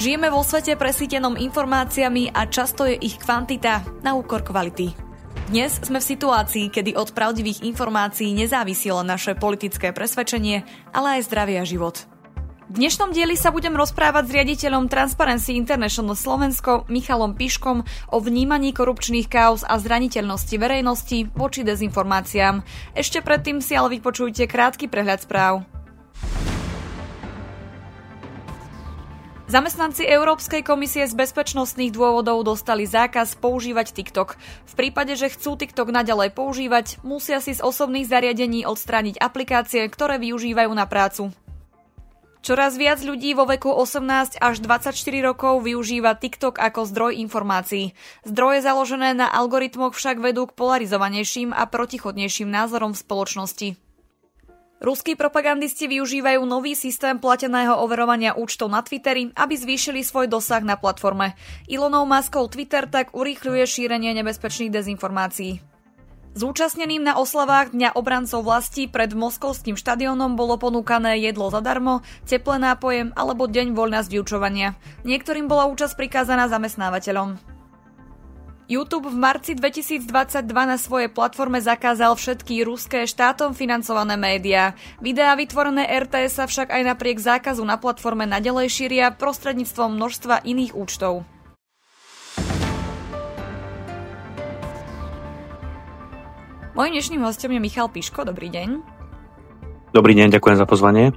Žijeme vo svete presítenom informáciami a často je ich kvantita na úkor kvality. Dnes sme v situácii, kedy od pravdivých informácií nezávisilo naše politické presvedčenie, ale aj zdravie a život. V dnešnom dieli sa budem rozprávať s riaditeľom Transparency International Slovensko Michalom Piškom o vnímaní korupčných kauz a zraniteľnosti verejnosti voči dezinformáciám. Ešte predtým si ale vypočujte krátky prehľad správ. Zamestnanci Európskej komisie z bezpečnostných dôvodov dostali zákaz používať TikTok. V prípade, že chcú TikTok naďalej používať, musia si z osobných zariadení odstrániť aplikácie, ktoré využívajú na prácu. Čoraz viac ľudí vo veku 18 až 24 rokov využíva TikTok ako zdroj informácií. Zdroje založené na algoritmoch však vedú k polarizovanejším a protichodnejším názorom v spoločnosti. Ruskí propagandisti využívajú nový systém plateného overovania účtov na Twitteri, aby zvýšili svoj dosah na platforme. Ilonov Muskov Twitter tak urýchľuje šírenie nebezpečných dezinformácií. Zúčastneným na oslavách Dňa obrancov vlasti pred moskovským štadiónom bolo ponúkané jedlo zadarmo, teplé nápoje alebo deň voľna z vyučovania. Niektorým bola účasť prikázaná zamestnávateľom. YouTube v marci 2022 na svojej platforme zakázal všetky ruské štátom financované médiá. Videá vytvorené RTS sa však aj napriek zákazu na platforme nadalej šíria prostredníctvom množstva iných účtov. Mojím dnešným hostom je Michal Piško. Dobrý deň. Dobrý deň, ďakujem za pozvanie.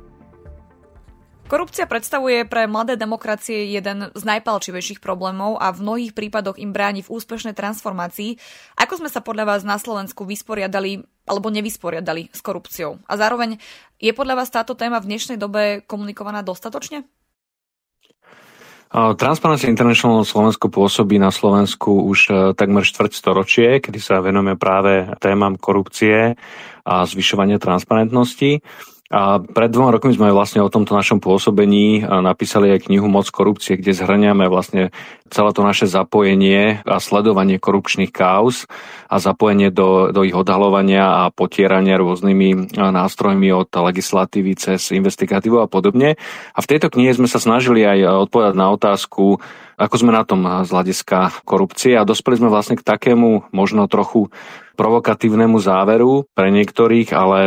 Korupcia predstavuje pre mladé demokracie jeden z najpalčivejších problémov a v mnohých prípadoch im bráni v úspešnej transformácii. Ako sme sa podľa vás na Slovensku vysporiadali alebo nevysporiadali s korupciou? A zároveň je podľa vás táto téma v dnešnej dobe komunikovaná dostatočne? Transparency International Slovensko pôsobí na Slovensku už e, takmer štvrť storočie, kedy sa venujeme práve témam korupcie a zvyšovania transparentnosti. A pred dvoma rokmi sme vlastne o tomto našom pôsobení napísali aj knihu Moc korupcie, kde zhrňame vlastne celé to naše zapojenie a sledovanie korupčných kauz a zapojenie do, do ich odhalovania a potierania rôznymi nástrojmi od legislatívy cez investigatívu a podobne. A v tejto knihe sme sa snažili aj odpovedať na otázku, ako sme na tom z hľadiska korupcie a dospeli sme vlastne k takému možno trochu provokatívnemu záveru pre niektorých, ale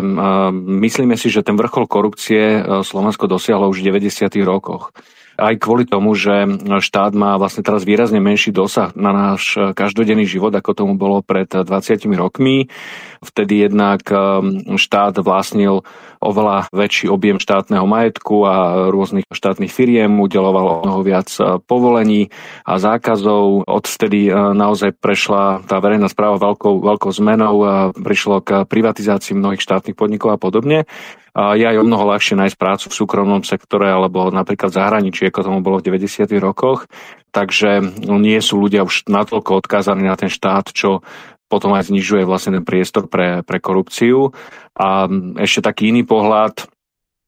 myslíme si, že ten vrchol korupcie Slovensko dosiahlo už v 90. rokoch aj kvôli tomu, že štát má vlastne teraz výrazne menší dosah na náš každodenný život, ako tomu bolo pred 20 rokmi. Vtedy jednak štát vlastnil oveľa väčší objem štátneho majetku a rôznych štátnych firiem, udeloval mnoho viac povolení a zákazov. Odvtedy naozaj prešla tá verejná správa veľkou, veľkou zmenou, prišlo k privatizácii mnohých štátnych podnikov a podobne je aj o mnoho ľahšie nájsť prácu v súkromnom sektore alebo napríklad v zahraničí, ako tomu bolo v 90. rokoch. Takže nie sú ľudia už natoľko odkázaní na ten štát, čo potom aj znižuje vlastne ten priestor pre, pre korupciu. A ešte taký iný pohľad,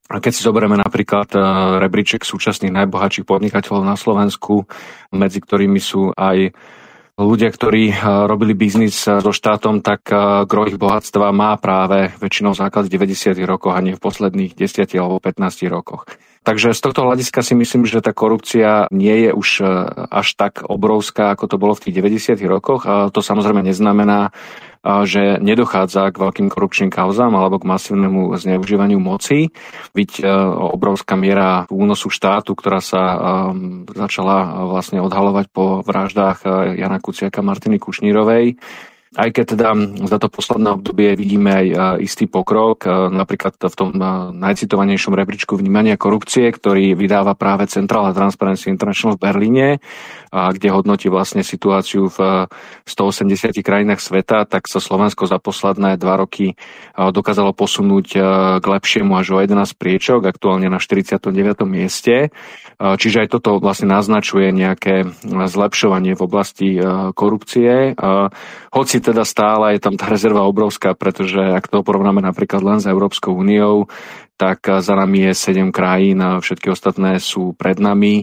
keď si zoberieme napríklad e, rebríček súčasných najbohatších podnikateľov na Slovensku, medzi ktorými sú aj ľudia, ktorí robili biznis so štátom, tak gro ich bohatstva má práve väčšinou základ v 90. rokoch a nie v posledných 10 alebo 15 rokoch. Takže z tohto hľadiska si myslím, že tá korupcia nie je už až tak obrovská, ako to bolo v tých 90. rokoch. A to samozrejme neznamená, že nedochádza k veľkým korupčným kauzám alebo k masívnemu zneužívaniu moci. Byť e, obrovská miera únosu štátu, ktorá sa e, začala vlastne odhalovať po vraždách e, Jana Kuciaka Martiny Kušnírovej aj keď teda za to posledné obdobie vidíme aj istý pokrok, napríklad v tom najcitovanejšom rebríčku vnímania korupcie, ktorý vydáva práve Centrálna Transparency International v Berlíne, kde hodnotí vlastne situáciu v 180 krajinách sveta, tak sa Slovensko za posledné dva roky dokázalo posunúť k lepšiemu až o 11 priečok, aktuálne na 49. mieste. Čiže aj toto vlastne naznačuje nejaké zlepšovanie v oblasti korupcie. Hoci teda stále je tam tá rezerva obrovská, pretože ak to porovnáme napríklad len s Európskou úniou, tak za nami je 7 krajín a všetky ostatné sú pred nami,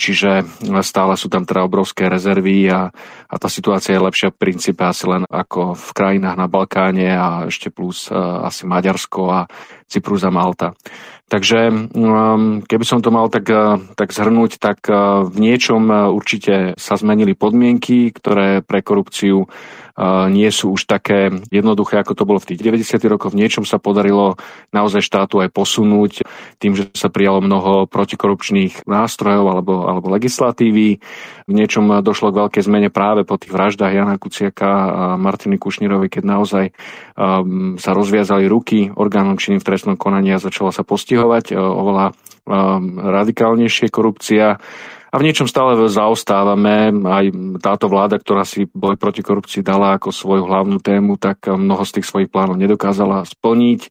čiže stále sú tam teda obrovské rezervy a, a tá situácia je lepšia v princípe asi len ako v krajinách na Balkáne a ešte plus asi Maďarsko a Cyprus a Malta. Takže um, keby som to mal tak, uh, tak zhrnúť, tak uh, v niečom uh, určite sa zmenili podmienky, ktoré pre korupciu nie sú už také jednoduché, ako to bolo v tých 90. rokoch. V niečom sa podarilo naozaj štátu aj posunúť tým, že sa prijalo mnoho protikorupčných nástrojov alebo, alebo legislatívy. V niečom došlo k veľkej zmene práve po tých vraždách Jana Kuciaka a Martiny Kušnírovi, keď naozaj um, sa rozviazali ruky orgánom činným v trestnom konaní a začala sa postihovať uh, oveľa um, radikálnejšie korupcia a v niečom stále zaostávame. Aj táto vláda, ktorá si boj proti korupcii dala ako svoju hlavnú tému, tak mnoho z tých svojich plánov nedokázala splniť.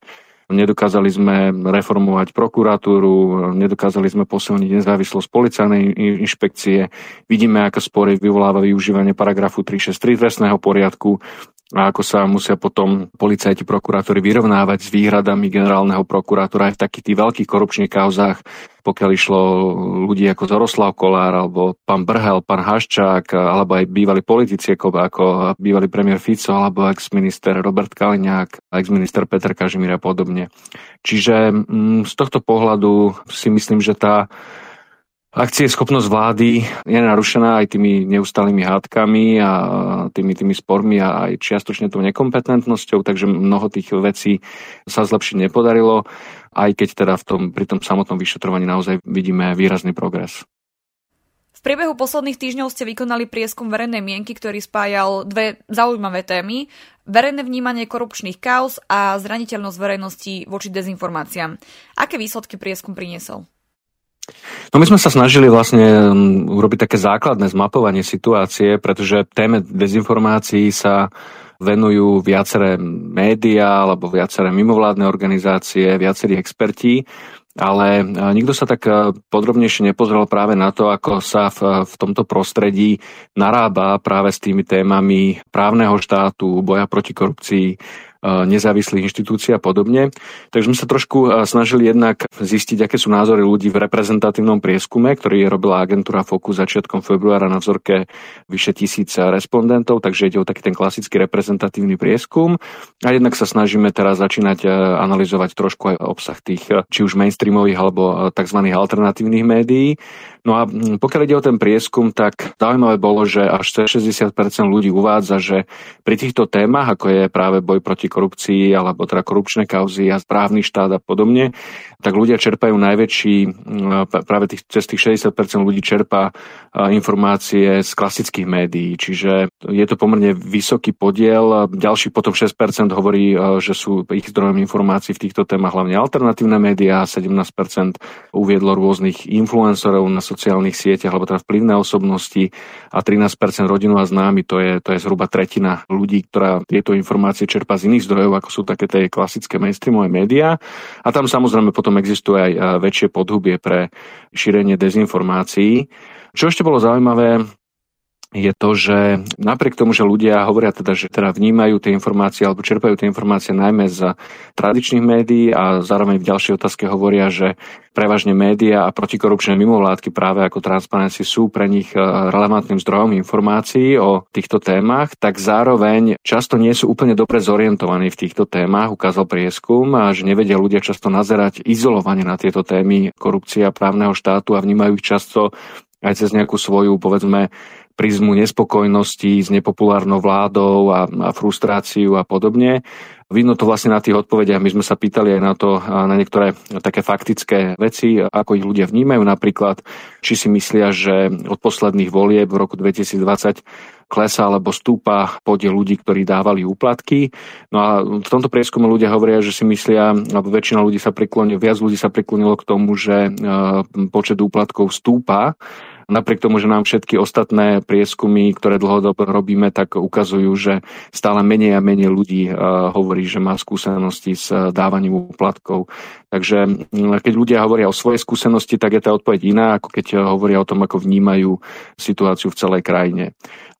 Nedokázali sme reformovať prokuratúru, nedokázali sme posilniť nezávislosť policajnej inšpekcie. Vidíme, aké spory vyvoláva využívanie paragrafu 363 trestného poriadku a ako sa musia potom policajti, prokurátori vyrovnávať s výhradami generálneho prokurátora aj v takých tých veľkých korupčných kauzách, pokiaľ išlo ľudí ako Zoroslav Kolár, alebo pán Brhel, pán Haščák, alebo aj bývalí politici, ako, bývalý premiér Fico, alebo ex-minister Robert Kaliňák, ex-minister Peter Kažimír a podobne. Čiže mm, z tohto pohľadu si myslím, že tá Akcie schopnosť vlády je narušená aj tými neustálými hádkami a tými, tými spormi a aj čiastočne tou nekompetentnosťou, takže mnoho tých vecí sa zlepšiť nepodarilo, aj keď teda v tom, pri tom samotnom vyšetrovaní naozaj vidíme výrazný progres. V priebehu posledných týždňov ste vykonali prieskum verejnej mienky, ktorý spájal dve zaujímavé témy. Verejné vnímanie korupčných kauz a zraniteľnosť verejnosti voči dezinformáciám. Aké výsledky prieskum priniesol? No my sme sa snažili vlastne um, urobiť také základné zmapovanie situácie, pretože téme dezinformácií sa venujú viaceré médiá alebo viaceré mimovládne organizácie, viacerí experti, ale nikto sa tak podrobnejšie nepozrel práve na to, ako sa v, v tomto prostredí narába práve s tými témami právneho štátu, boja proti korupcii, nezávislých inštitúcií a podobne. Takže sme sa trošku snažili jednak zistiť, aké sú názory ľudí v reprezentatívnom prieskume, ktorý robila agentúra Focus začiatkom februára na vzorke vyše tisíc respondentov, takže ide o taký ten klasický reprezentatívny prieskum. A jednak sa snažíme teraz začínať analyzovať trošku aj obsah tých či už mainstreamových alebo tzv. alternatívnych médií. No a pokiaľ ide o ten prieskum, tak zaujímavé bolo, že až 60% ľudí uvádza, že pri týchto témach, ako je práve boj proti korupcii alebo teda korupčné kauzy a správny štát a podobne, tak ľudia čerpajú najväčší, práve tých, cez tých 60% ľudí čerpá informácie z klasických médií, čiže je to pomerne vysoký podiel. Ďalší potom 6% hovorí, že sú ich zdrojom informácií v týchto témach hlavne alternatívne médiá, 17% uviedlo rôznych influencerov na sociálnych sieťach, alebo teda vplyvné osobnosti a 13% rodinu a známy, to je, to je zhruba tretina ľudí, ktorá tieto informácie čerpá z iných zdrojov, ako sú také tie klasické mainstreamové médiá. A tam samozrejme potom existuje aj väčšie podhubie pre šírenie dezinformácií. Čo ešte bolo zaujímavé, je to, že napriek tomu, že ľudia hovoria teda, že teda vnímajú tie informácie alebo čerpajú tie informácie najmä z tradičných médií a zároveň v ďalšej otázke hovoria, že prevažne médiá a protikorupčné mimovládky práve ako Transparency sú pre nich e, relevantným zdrojom informácií o týchto témach, tak zároveň často nie sú úplne dobre zorientovaní v týchto témach, ukázal prieskum, a že nevedia ľudia často nazerať izolovane na tieto témy korupcia právneho štátu a vnímajú ich často aj cez nejakú svoju, povedzme, prizmu nespokojnosti s nepopulárnou vládou a, a frustráciu a podobne. Vidno to vlastne na tých odpovediach. My sme sa pýtali aj na to, na niektoré také faktické veci, ako ich ľudia vnímajú. Napríklad, či si myslia, že od posledných volieb v roku 2020 klesa alebo stúpa podiel ľudí, ktorí dávali úplatky. No a v tomto prieskume ľudia hovoria, že si myslia, alebo väčšina ľudí sa priklonilo, viac ľudí sa priklonilo k tomu, že počet úplatkov stúpa Napriek tomu, že nám všetky ostatné prieskumy, ktoré dlhodobo robíme, tak ukazujú, že stále menej a menej ľudí hovorí, že má skúsenosti s dávaním úplatkov. Takže keď ľudia hovoria o svojej skúsenosti, tak je tá odpoveď iná, ako keď hovoria o tom, ako vnímajú situáciu v celej krajine.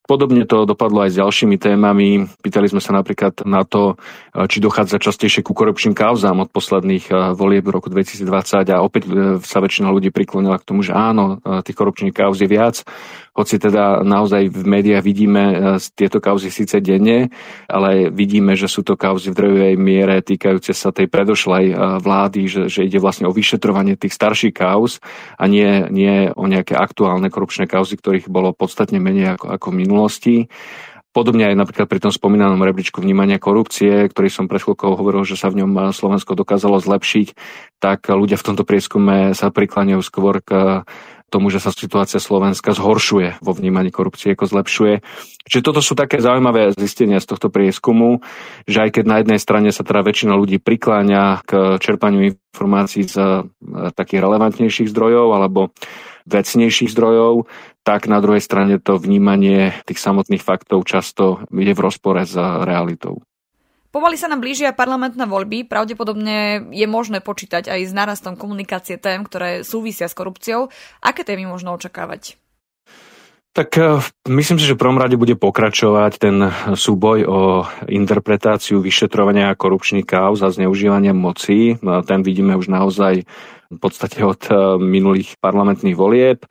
Podobne to dopadlo aj s ďalšími témami. Pýtali sme sa napríklad na to, či dochádza častejšie ku korupčným kauzám od posledných eh, volieb v roku 2020 a opäť eh, sa väčšina ľudí priklonila k tomu, že áno, tých korupčných kauz je viac. Hoci teda naozaj v médiách vidíme e, tieto kauzy síce denne, ale vidíme, že sú to kauzy v drvej miere týkajúce sa tej predošlej e, vlády, že, že ide vlastne o vyšetrovanie tých starších kauz a nie, nie o nejaké aktuálne korupčné kauzy, ktorých bolo podstatne menej ako, ako v minulosti. Podobne aj napríklad pri tom spomínanom rebríčku vnímania korupcie, ktorý som pred chvíľkou hovoril, že sa v ňom Slovensko dokázalo zlepšiť, tak ľudia v tomto prieskume sa prikláňajú skôr k tomu, že sa situácia Slovenska zhoršuje vo vnímaní korupcie, ako zlepšuje. Čiže toto sú také zaujímavé zistenia z tohto prieskumu, že aj keď na jednej strane sa teda väčšina ľudí prikláňa k čerpaniu informácií z e, takých relevantnejších zdrojov alebo vecnejších zdrojov, tak na druhej strane to vnímanie tých samotných faktov často je v rozpore s realitou. Pomaly sa nám blížia parlamentné voľby, pravdepodobne je možné počítať aj s narastom komunikácie tém, ktoré súvisia s korupciou. Aké témy možno očakávať? Tak eh, myslím si, že v prvom rade bude pokračovať ten súboj o interpretáciu vyšetrovania korupčných káuz a zneužívania moci. Ten vidíme už naozaj v podstate od eh, minulých parlamentných volieb.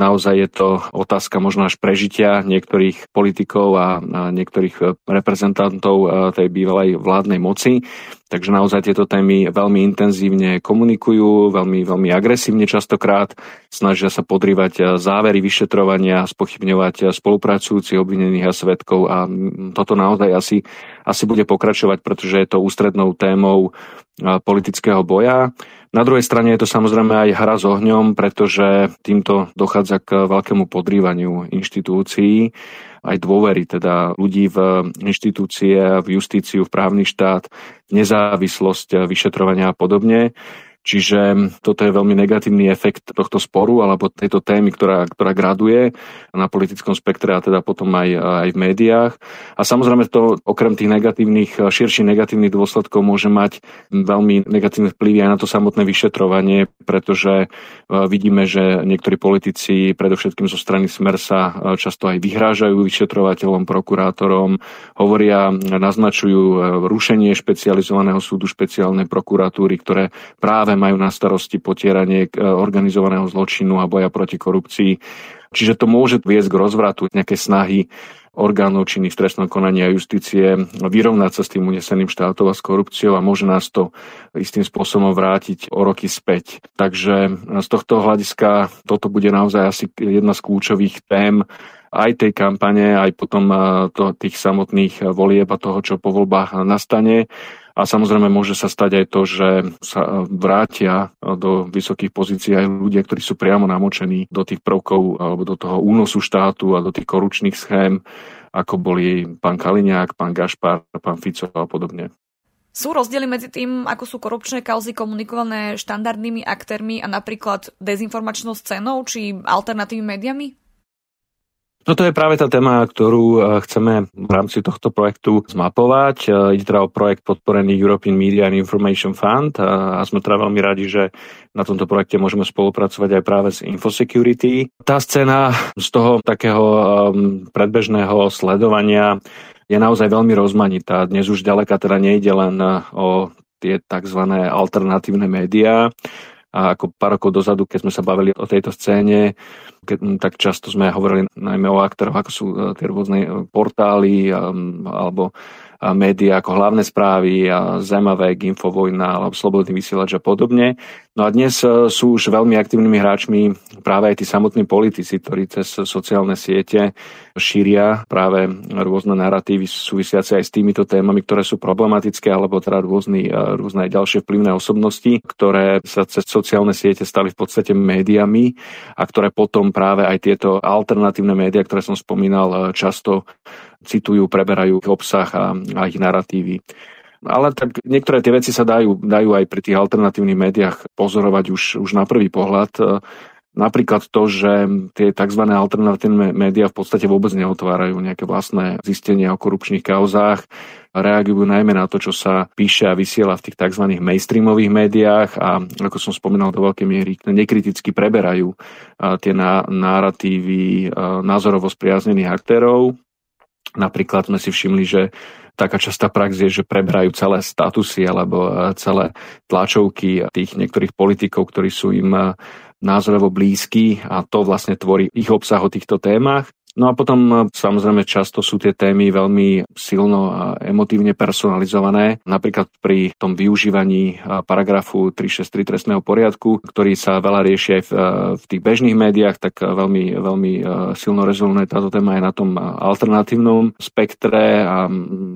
Naozaj je to otázka možno až prežitia niektorých politikov a niektorých e, reprezentantov e, tej bývalej vládnej moci. Takže naozaj tieto témy veľmi intenzívne komunikujú, veľmi, veľmi agresívne častokrát, snažia sa podrývať e, závery vyšetrovania, spochybňovať spolupracujúcich obvinených a svetkov a toto naozaj asi, asi bude pokračovať, pretože je to ústrednou témou politického boja. Na druhej strane je to samozrejme aj hra s ohňom, pretože týmto dochádza k veľkému podrývaniu inštitúcií, aj dôvery teda ľudí v inštitúcie, v justíciu, v právny štát, nezávislosť vyšetrovania a podobne. Čiže toto je veľmi negatívny efekt tohto sporu alebo tejto témy, ktorá, ktorá graduje na politickom spektre a teda potom aj, aj v médiách. A samozrejme to okrem tých negatívnych, širších negatívnych dôsledkov môže mať veľmi negatívne vplyvy aj na to samotné vyšetrovanie, pretože e, vidíme, že niektorí politici, predovšetkým zo strany Smer sa e, často aj vyhrážajú vyšetrovateľom, prokurátorom, hovoria, naznačujú e, rušenie špecializovaného súdu, špeciálnej prokuratúry, ktoré práve práve majú na starosti potieranie e, organizovaného zločinu a boja proti korupcii. Čiže to môže viesť k rozvratu nejaké snahy orgánov činných v trestnom konaní a justície vyrovnať sa s tým uneseným štátom a s korupciou a môže nás to istým spôsobom vrátiť o roky späť. Takže z tohto hľadiska toto bude naozaj asi jedna z kľúčových tém aj tej kampane, aj potom e, to, tých samotných volieb a toho, čo po voľbách nastane. A samozrejme môže sa stať aj to, že sa vrátia do vysokých pozícií aj ľudia, ktorí sú priamo namočení do tých prvkov alebo do toho únosu štátu a do tých korupčných schém, ako boli pán Kaliňák, pán Gašpar, pán Fico a podobne. Sú rozdiely medzi tým, ako sú korupčné kauzy komunikované štandardnými aktérmi a napríklad dezinformačnou scénou či alternatívnymi médiami? Toto je práve tá téma, ktorú e, chceme v rámci tohto projektu zmapovať. E, ide teda o projekt podporený European Media and Information Fund a sme teda veľmi radi, že na tomto projekte môžeme spolupracovať aj práve s Infosecurity. Tá scéna z toho takého predbežného sledovania je naozaj veľmi rozmanitá. Dnes už ďaleka teda nejde len o tie tzv. alternatívne médiá, a ako pár rokov dozadu, keď sme sa bavili o tejto scéne, keď, tak často sme hovorili najmä o aktoroch, ako sú e, tie rôzne e, portály alebo médiá ako hlavné správy, Zemavek, Infovojna alebo Slobodný vysielač a podobne. No a dnes e, sú už veľmi aktívnymi hráčmi práve aj tí samotní politici, ktorí cez sociálne siete šíria práve rôzne narratívy súvisiace aj s týmito témami, ktoré sú problematické, alebo teda rôzne, rôzne ďalšie vplyvné osobnosti, ktoré sa cez sociálne siete stali v podstate médiami a ktoré potom práve aj tieto alternatívne médiá, ktoré som spomínal, často citujú, preberajú ich obsah a, a ich narratívy. Ale tak niektoré tie veci sa dajú, dajú aj pri tých alternatívnych médiách pozorovať už, už na prvý pohľad. Napríklad to, že tie tzv. alternatívne médiá v podstate vôbec neotvárajú nejaké vlastné zistenia o korupčných kauzách, reagujú najmä na to, čo sa píše a vysiela v tých tzv. mainstreamových médiách a ako som spomínal do veľkej miery, nekriticky preberajú tie náratívy názorovo spriaznených aktérov Napríklad sme si všimli, že taká častá prax je, že preberajú celé statusy alebo e, celé tlačovky tých niektorých politikov, ktorí sú im e, názorovo blízky a to vlastne tvorí ich obsah o týchto témach. No a potom e, samozrejme často sú tie témy veľmi silno a emotívne personalizované. Napríklad pri tom využívaní e, paragrafu 363 trestného poriadku, ktorý sa veľa rieši aj v, v tých bežných médiách, tak veľmi, veľmi silno rezonuje táto téma aj na tom alternatívnom spektre a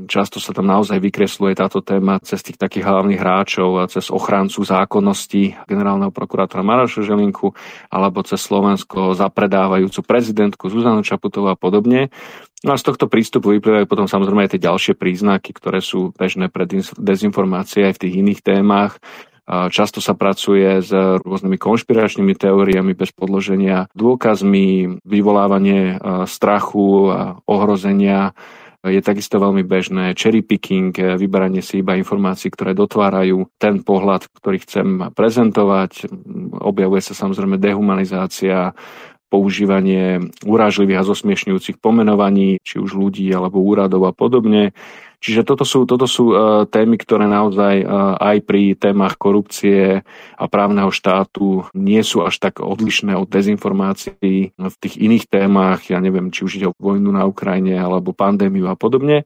často sa tam naozaj vykresluje táto téma cez tých takých hlavných hráčov a cez ochrancu zákonnosti generálneho prokurátora Maroša Želinku alebo cez Slovensko zapredávajúcu prezidentku Zuzanu Čapu Čaputová a podobne. No a z tohto prístupu vyplývajú potom samozrejme aj tie ďalšie príznaky, ktoré sú bežné pre dezinformácie aj v tých iných témach. Často sa pracuje s rôznymi konšpiračnými teóriami bez podloženia, dôkazmi, vyvolávanie strachu a ohrozenia je takisto veľmi bežné. Cherry picking, vyberanie si iba informácií, ktoré dotvárajú ten pohľad, ktorý chcem prezentovať. Objavuje sa samozrejme dehumanizácia, používanie urážlivých a zosmiešňujúcich pomenovaní, či už ľudí alebo úradov a podobne. Čiže toto sú, toto sú uh, témy, ktoré naozaj uh, aj pri témach korupcie a právneho štátu nie sú až tak odlišné od dezinformácií v tých iných témach, ja neviem, či už ide o vojnu na Ukrajine alebo pandémiu a podobne.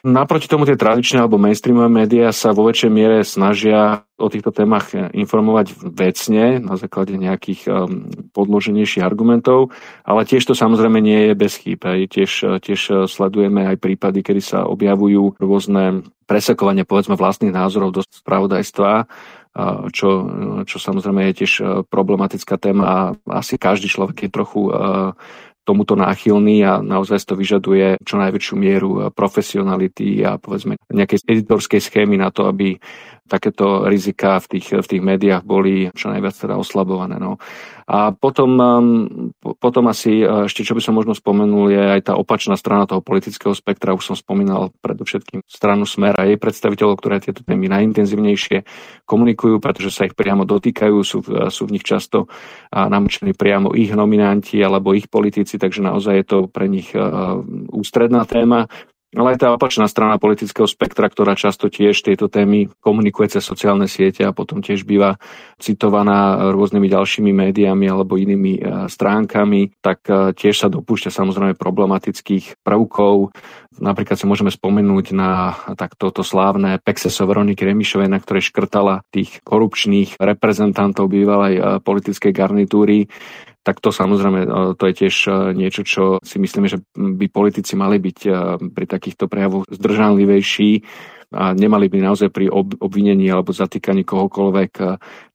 Naproti tomu tie tradičné alebo mainstreamové médiá sa vo väčšej miere snažia o týchto témach informovať vecne na základe nejakých um, podloženejších argumentov, ale tiež to samozrejme nie je bez chýb. Tiež, tiež sledujeme aj prípady, kedy sa objavujú rôzne presekovanie povedzme vlastných názorov do spravodajstva, čo, čo samozrejme je tiež problematická téma a asi každý človek je trochu tomuto náchylný a naozaj to vyžaduje čo najväčšiu mieru profesionality a povedzme nejakej editorskej schémy na to, aby takéto rizika v tých, v tých médiách boli čo najviac teda oslabované. No. A potom, um, potom asi uh, ešte, čo by som možno spomenul, je aj tá opačná strana toho politického spektra. Už som spomínal predovšetkým stranu Smer a jej predstaviteľov, ktoré tieto témy najintenzívnejšie komunikujú, pretože sa ich priamo dotýkajú, sú, uh, sú v nich často namúčení priamo ich nominanti alebo ich politici, takže naozaj je to pre nich ústredná téma ale aj tá opačná strana politického spektra, ktorá často tiež tieto témy komunikuje cez sociálne siete a potom tiež býva citovaná rôznymi ďalšími médiami alebo inými e, stránkami, tak e, tiež sa dopúšťa samozrejme problematických prvkov. Napríklad sa môžeme spomenúť na takto to slávne Pexeso Veroniky Remišovej, na ktorej škrtala tých korupčných reprezentantov bývalej e, politickej garnitúry tak to samozrejme, e, to je tiež e, niečo, čo si myslíme, že by politici mali byť e, pri takýchto prejavoch zdržanlivejší a nemali by naozaj pri obvinení alebo zatýkaní kohokoľvek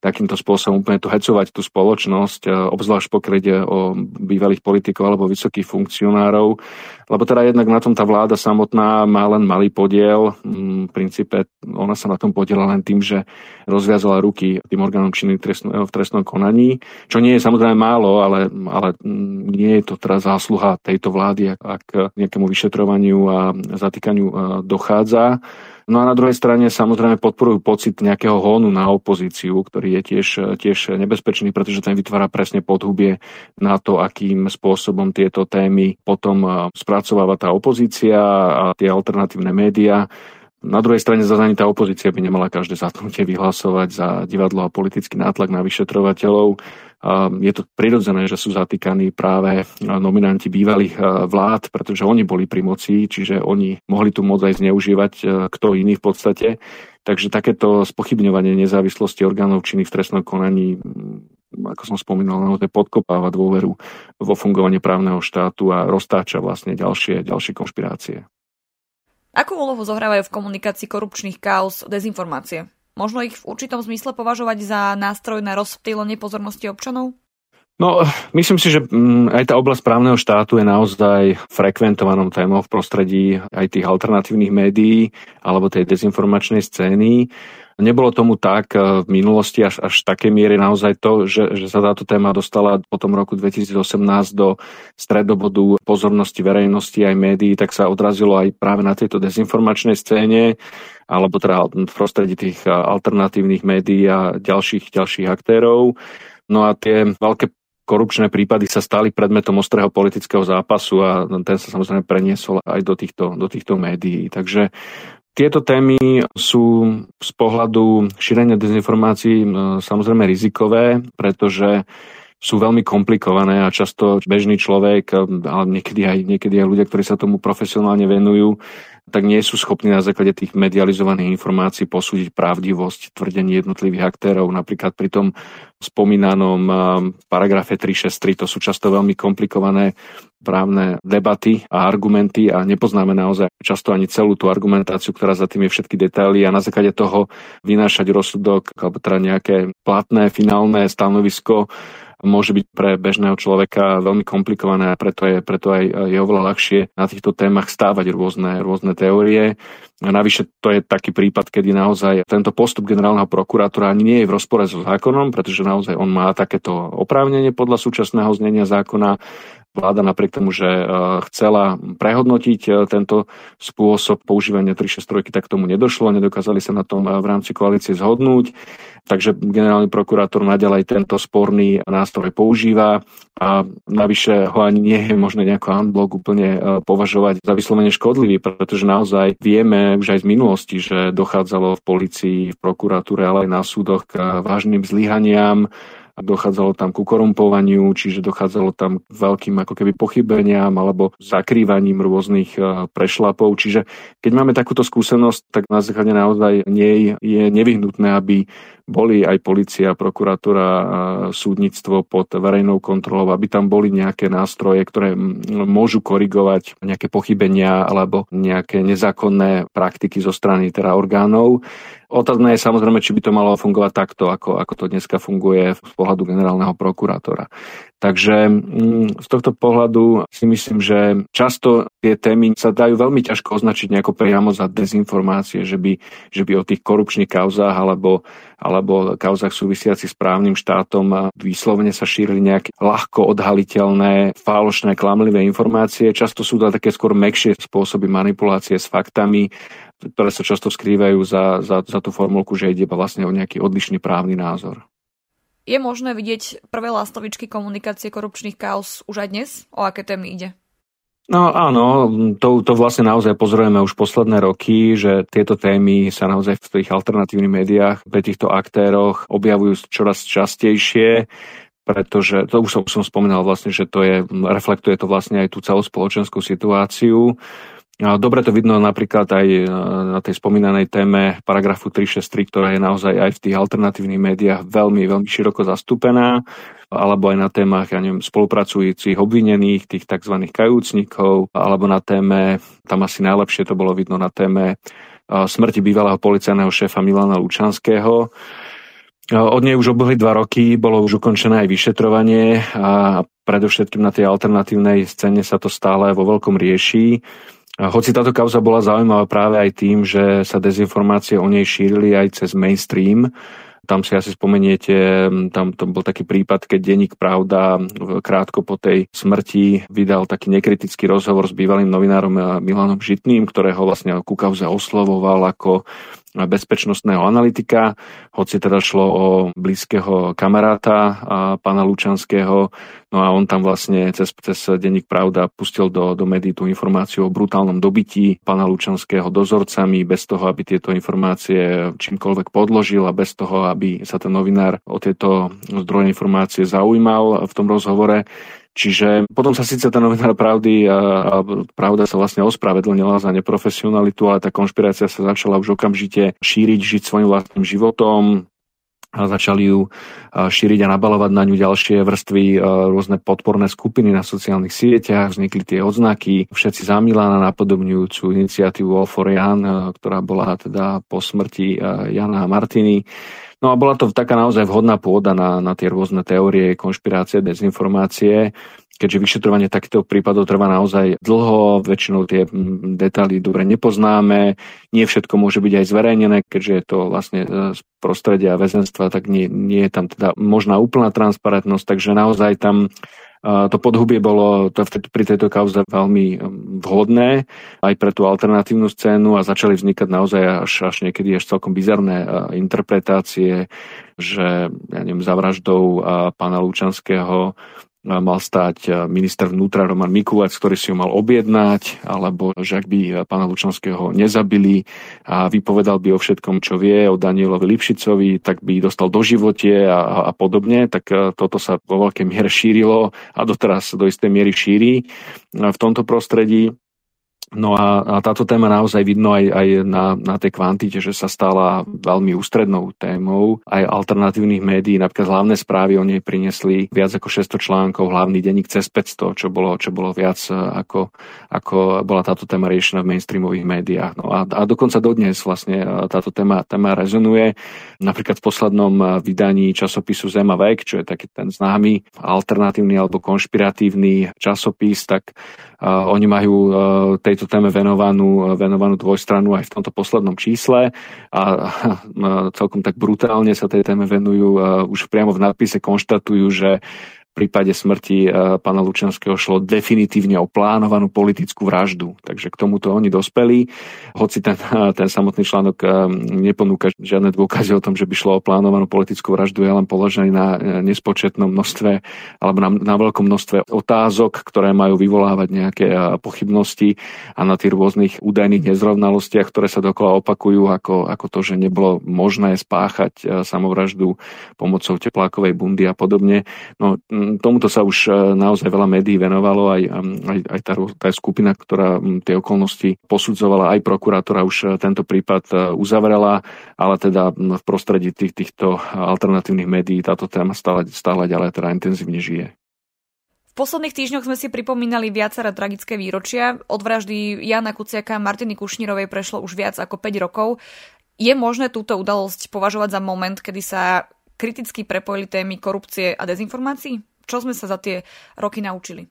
takýmto spôsobom úplne tu hecovať tú spoločnosť, obzvlášť pokiaľ o bývalých politikov alebo vysokých funkcionárov, lebo teda jednak na tom tá vláda samotná má len malý podiel. Mm, v princípe ona sa na tom podiela len tým, že rozviazala ruky tým orgánom činným v trestnom konaní, čo nie je samozrejme málo, ale, ale mm, nie je to teraz zásluha tejto vlády, ak nejakému vyšetrovaniu a zatýkaniu dochádza. No a na druhej strane samozrejme podporujú pocit nejakého hónu na opozíciu, ktorý je tiež, tiež nebezpečný, pretože ten vytvára presne podhubie na to, akým spôsobom tieto témy potom eh, spracováva tá opozícia a tie alternatívne médiá. Na druhej strane zase tá opozícia by nemala každé zatknutie vyhlasovať za divadlo a politický nátlak na vyšetrovateľov. Je to prirodzené, že sú zatýkaní práve nominanti bývalých vlád, pretože oni boli pri moci, čiže oni mohli tu moc aj zneužívať kto iný v podstate. Takže takéto spochybňovanie nezávislosti orgánov činných v trestnom konaní ako som spomínal, naozaj podkopáva dôveru vo fungovanie právneho štátu a roztáča vlastne ďalšie, ďalšie konšpirácie. Akú úlohu zohrávajú v komunikácii korupčných kaos dezinformácie? Možno ich v určitom zmysle považovať za nástroj na rozptýlenie pozornosti občanov? No, myslím si, že mm, aj tá oblasť právneho štátu je naozaj frekventovanou témou v prostredí aj tých alternatívnych médií alebo tej dezinformačnej scény. Nebolo tomu tak eh, v minulosti až, až také miery naozaj to, že, že sa táto téma dostala po tom roku 2018 do stredobodu pozornosti verejnosti aj médií, tak sa odrazilo aj práve na tejto dezinformačnej scéne alebo teda v prostredí tých eh, alternatívnych médií a ďalších, ďalších aktérov. No a tie veľké korupčné prípady sa stali predmetom ostrého politického zápasu a ten sa samozrejme preniesol aj do týchto, do týchto médií. Takže Tieto témy sú z pohľadu šírenia dezinformácií samozrejme rizikové, pretože sú veľmi komplikované a často bežný človek, ale niekedy aj, niekedy aj ľudia, ktorí sa tomu profesionálne venujú, tak nie sú schopní na základe tých medializovaných informácií posúdiť pravdivosť tvrdení jednotlivých aktérov. Napríklad pri tom spomínanom paragrafe 363 to sú často veľmi komplikované právne debaty a argumenty a nepoznáme naozaj často ani celú tú argumentáciu, ktorá za tým je všetky detaily a na základe toho vynášať rozsudok alebo teda nejaké platné finálne stanovisko môže byť pre bežného človeka veľmi komplikované a preto je, preto aj je oveľa ľahšie na týchto témach stávať rôzne, rôzne teórie. A navyše to je taký prípad, kedy naozaj tento postup generálneho prokurátora ani nie je v rozpore so zákonom, pretože naozaj on má takéto oprávnenie podľa súčasného znenia zákona vláda napriek tomu, že e, chcela prehodnotiť e, tento spôsob používania 363, tak tomu nedošlo, nedokázali sa na tom e, v rámci koalície zhodnúť. Takže generálny prokurátor naďalej tento sporný nástroj používa a navyše ho ani nie je možné nejako unblock úplne považovať za vyslovene škodlivý, pretože naozaj vieme už aj z minulosti, že dochádzalo v policii, v prokuratúre, ale aj na súdoch k vážnym zlyhaniam, a dochádzalo tam ku korumpovaniu, čiže dochádzalo tam k veľkým ako keby pochybeniam alebo zakrývaním rôznych e, prešlapov. Čiže keď máme takúto skúsenosť, tak na základe naozaj nie je nevyhnutné, aby boli aj policia, prokuratúra, súdnictvo pod verejnou kontrolou, aby tam boli nejaké nástroje, ktoré môžu korigovať nejaké pochybenia alebo nejaké nezákonné praktiky zo strany teda orgánov. Otázne je samozrejme, či by to malo fungovať takto, ako, ako to dneska funguje z pohľadu generálneho prokurátora. Takže mm, z tohto pohľadu si myslím, že často tie témy sa dajú veľmi ťažko označiť nejako priamo za dezinformácie, že by, že by o tých korupčných kauzách alebo, alebo kauzách súvisiacich s právnym štátom výslovne sa šírili nejaké ľahko odhaliteľné, falošné, klamlivé informácie. Často sú to také skôr mekšie spôsoby manipulácie s faktami, ktoré sa často skrývajú za, za, za tú formulku, že ide vlastne o nejaký odlišný právny názor. Je možné vidieť prvé lastovičky komunikácie korupčných kaos už aj dnes? O aké témy ide? No áno, to, to vlastne naozaj pozorujeme už posledné roky, že tieto témy sa naozaj v tých alternatívnych médiách pre týchto aktéroch objavujú čoraz častejšie pretože to už som, som spomínal vlastne, že to je, reflektuje to vlastne aj tú celospoločenskú situáciu. Dobre to vidno napríklad aj e, na tej spomínanej téme paragrafu 363, ktorá je naozaj aj v tých alternatívnych médiách veľmi, veľmi široko zastúpená, alebo aj na témach, ja neviem, spolupracujúcich obvinených, tých tzv. kajúcnikov, alebo na téme, tam asi najlepšie to bolo vidno na téme e, smrti bývalého policajného šéfa Milana Lučanského. E, od nej už obehli dva roky, bolo už ukončené aj vyšetrovanie a predovšetkým na tej alternatívnej scéne sa to stále vo veľkom rieši. Hoci táto kauza bola zaujímavá práve aj tým, že sa dezinformácie o nej šírili aj cez mainstream, tam si asi spomeniete, tam to bol taký prípad, keď denník Pravda krátko po tej smrti vydal taký nekritický rozhovor s bývalým novinárom Milanom Žitným, ktorého vlastne ku kauze oslovoval ako bezpečnostného analytika, hoci teda šlo o blízkeho kamaráta pána Lučanského, no a on tam vlastne cez, cez denník Pravda pustil do, do médií tú informáciu o brutálnom dobití pána Lučanského dozorcami, bez toho, aby tieto informácie čímkoľvek podložil a bez toho, aby sa ten novinár o tieto zdroje informácie zaujímal v tom rozhovore. Čiže potom sa síce tá novinár pravdy a, a pravda sa vlastne ospravedlnila za neprofesionalitu, ale tá konšpirácia sa začala už okamžite šíriť, žiť svojim vlastným životom, začali ju šíriť a nabalovať na ňu ďalšie vrstvy, rôzne podporné skupiny na sociálnych sieťach, vznikli tie odznaky, všetci za Milána napodobňujúcu iniciatívu All for Jan, ktorá bola teda po smrti Jana Martiny. No a bola to taká naozaj vhodná pôda na, na tie rôzne teórie, konšpirácie, dezinformácie, keďže vyšetrovanie takýchto prípadov trvá naozaj dlho, väčšinou tie detaily dobre nepoznáme, nie všetko môže byť aj zverejnené, keďže je to vlastne e, z prostredia väzenstva, tak nie, nie je tam teda možná úplná transparentnosť, takže naozaj tam to podhubie bolo to pri tejto kauze veľmi um, vhodné aj pre tú alternatívnu scénu a začali vznikať naozaj až, až niekedy až celkom bizarné interpretácie, že ja neviem, za vraždou pána Lučanského mal stať minister vnútra Roman Mikulec, ktorý si ho mal objednať, alebo že ak by pána Lučanského nezabili a vypovedal by o všetkom, čo vie, o Danielovi Lipšicovi, tak by dostal do živote a, a podobne, tak toto sa vo veľkej miere šírilo a doteraz do istej miery šíri v tomto prostredí. No a, a táto téma naozaj vidno aj, aj na, na tej kvantite, že sa stala veľmi ústrednou témou. Aj alternatívnych médií, napríklad hlavné správy o nej priniesli viac ako 600 článkov, hlavný denník cez 500, čo bolo, čo bolo viac e, ako, ako bola táto téma riešená v mainstreamových médiách. No a, a dokonca dodnes vlastne e, táto téma, téma rezonuje. Napríklad v poslednom e, vydaní časopisu Zema vek, čo je taký ten známy alternatívny alebo konšpiratívny časopis, tak uh, oni majú uh, tejto téme venovanú, venovanú dvojstranu aj v tomto poslednom čísle a celkom tak brutálne sa tej téme venujú. Už priamo v nadpise konštatujú, že prípade smrti e, pána Lučanského šlo definitívne o plánovanú politickú vraždu. Takže k tomuto oni dospeli. Hoci ten, ten samotný článok e, neponúka žiadne dôkazy o tom, že by šlo o plánovanú politickú vraždu, je len položený na e, nespočetnom množstve alebo na, na veľkom množstve otázok, ktoré majú vyvolávať nejaké pochybnosti a na tých rôznych údajných nezrovnalostiach, ktoré sa dokola opakujú, ako, ako to, že nebolo možné spáchať samovraždu pomocou teplákovej bundy a podobne. No, tomuto sa už e, naozaj veľa médií venovalo, aj, aj, aj tá, tá skupina, ktorá tie okolnosti posudzovala, aj prokurátora už e, tento prípad uzavrela, ale teda v prostredí tých, týchto alternatívnych médií táto téma stále, stále ďalej teda intenzívne žije. V posledných týždňoch sme si pripomínali viaceré tragické výročia. Od vraždy Jana Kuciaka a Martiny Kušnírovej prešlo už viac ako 5 rokov. Je možné túto udalosť považovať za moment, kedy sa kriticky prepojili témy korupcie a dezinformácií? Čo sme sa za tie roky naučili?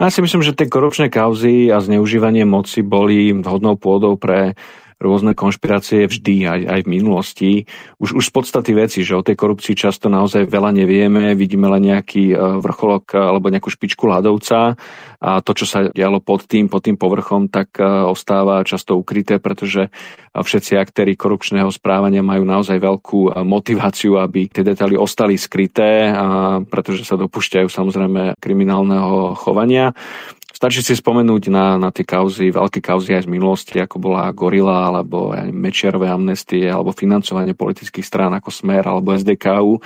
Ja si myslím, že tie korupčné kauzy a zneužívanie moci boli vhodnou pôdou pre rôzne konšpirácie vždy, aj, aj v minulosti. Už, už z podstaty veci, že o tej korupcii často naozaj veľa nevieme, vidíme len nejaký e, vrcholok alebo nejakú špičku ľadovca a to, čo sa dialo pod tým, pod tým povrchom, tak e, ostáva často ukryté, pretože všetci aktéry korupčného správania majú naozaj veľkú e, motiváciu, aby tie detaily ostali skryté, pretože sa dopúšťajú samozrejme kriminálneho chovania. Stačí si spomenúť na, na tie kauzy, veľké kauzy aj z minulosti, ako bola Gorila, alebo aj Mečiarové amnestie, alebo financovanie politických strán ako Smer, alebo SDKU,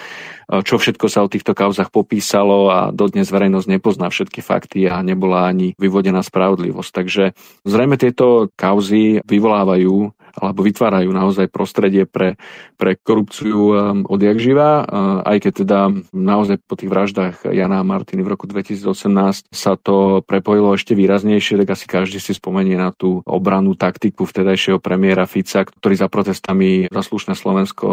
čo všetko sa o týchto kauzach popísalo a dodnes verejnosť nepozná všetky fakty a nebola ani vyvodená spravodlivosť. Takže zrejme tieto kauzy vyvolávajú alebo vytvárajú naozaj prostredie pre, pre korupciu um, odjak živa, aj keď teda naozaj po tých vraždách Jana a Martiny v roku 2018 sa to prepojilo ešte výraznejšie, tak asi každý si spomenie na tú obranú taktiku vtedajšieho premiéra Fica, ktorý za protestami za slušné Slovensko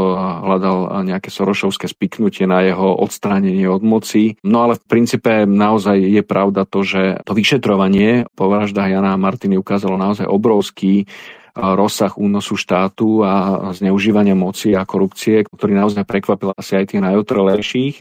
hľadal nejaké sorošovské spiknutie na jeho odstránenie od moci. No ale v princípe naozaj je pravda to, že to vyšetrovanie po vraždách Jana a Martiny ukázalo naozaj obrovský rozsah únosu štátu a zneužívania moci a korupcie, ktorý naozaj prekvapil asi aj tých najotrelejších.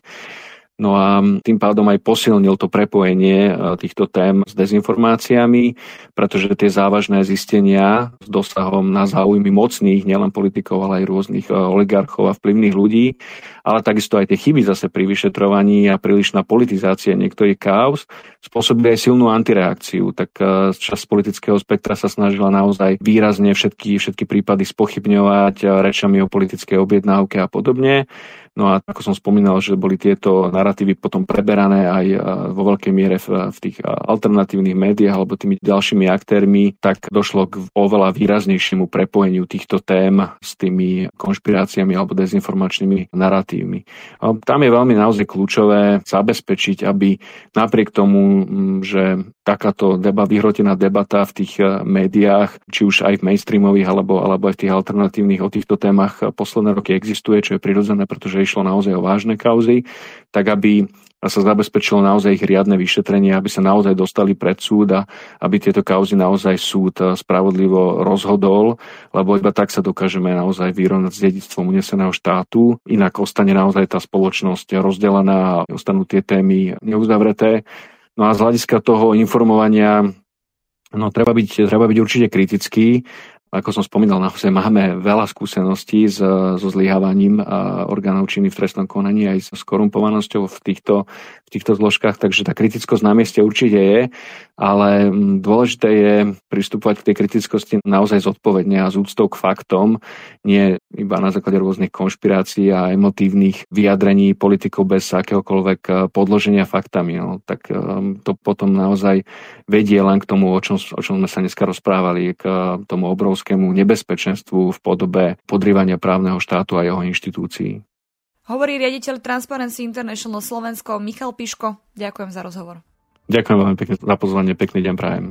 No a tým pádom aj posilnil to prepojenie e, týchto tém s dezinformáciami, pretože tie závažné zistenia s dosahom na záujmy mocných, nielen politikov, ale aj rôznych e, oligarchov a vplyvných ľudí, ale takisto aj tie chyby zase pri vyšetrovaní a prílišná politizácia niektorých kauz spôsobili aj silnú antireakciu. Tak e, časť politického spektra sa snažila naozaj výrazne všetky, všetky prípady spochybňovať rečami o politickej objednávke a podobne. No a ako som spomínal, že boli tieto narratívy potom preberané aj e, vo veľkej miere v, v tých e, alternatívnych médiách alebo tými ďalšími aktérmi, tak došlo k oveľa výraznejšiemu prepojeniu týchto tém s tými konšpiráciami alebo dezinformačnými narratívmi. Tam je veľmi naozaj kľúčové zabezpečiť, aby napriek tomu, že takáto deba, vyhrotená debata v tých e, médiách, či už aj v mainstreamových alebo, alebo aj v tých alternatívnych o týchto témach posledné roky existuje, čo je prirodzené, pretože že išlo naozaj o vážne kauzy, tak aby sa zabezpečilo naozaj ich riadne vyšetrenie, aby sa naozaj dostali pred súd a aby tieto kauzy naozaj súd eh, spravodlivo rozhodol, lebo iba tak sa dokážeme naozaj vyrovnať s dedictvom uneseného štátu, inak ostane naozaj tá spoločnosť rozdelená a ostanú tie témy neuzavreté. No a z hľadiska toho informovania No, treba byť, treba byť určite kritický ako som spomínal, naozaj máme veľa skúseností s, so zlyhávaním orgánov činy v trestnom konaní aj s korumpovanosťou v týchto, v týchto zložkách, takže tá kritickosť na mieste určite je, ale dôležité je pristupovať k tej kritickosti naozaj zodpovedne a z úctou k faktom, nie iba na základe rôznych konšpirácií a emotívnych vyjadrení politikov bez akéhokoľvek e, podloženia faktami. No, tak e, to potom naozaj vedie len k tomu, o čom, o čom sme sa dneska rozprávali, k tomu obrovskému obrovskému nebezpečenstvu v podobe podrývania právneho štátu a jeho inštitúcií. Hovorí riaditeľ Transparency International Slovensko Michal Piško. Ďakujem za rozhovor. Ďakujem veľmi pekne za pozvanie, pekný deň prajem.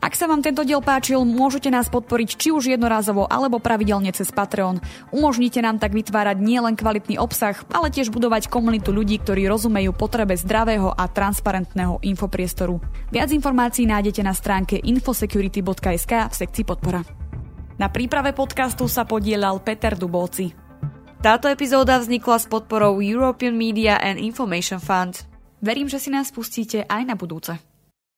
Ak sa vám tento diel páčil, môžete nás podporiť či už jednorázovo alebo pravidelne cez Patreon. Umožnite nám tak vytvárať nielen kvalitný obsah, ale tiež budovať komunitu ľudí, ktorí rozumejú potrebe zdravého a transparentného infopriestoru. Viac informácií nájdete na stránke infosecurity.sk v sekcii podpora. Na príprave podcastu sa podielal Peter Dubovci. Táto epizóda vznikla s podporou European Media and Information Fund. Verím, že si nás pustíte aj na budúce.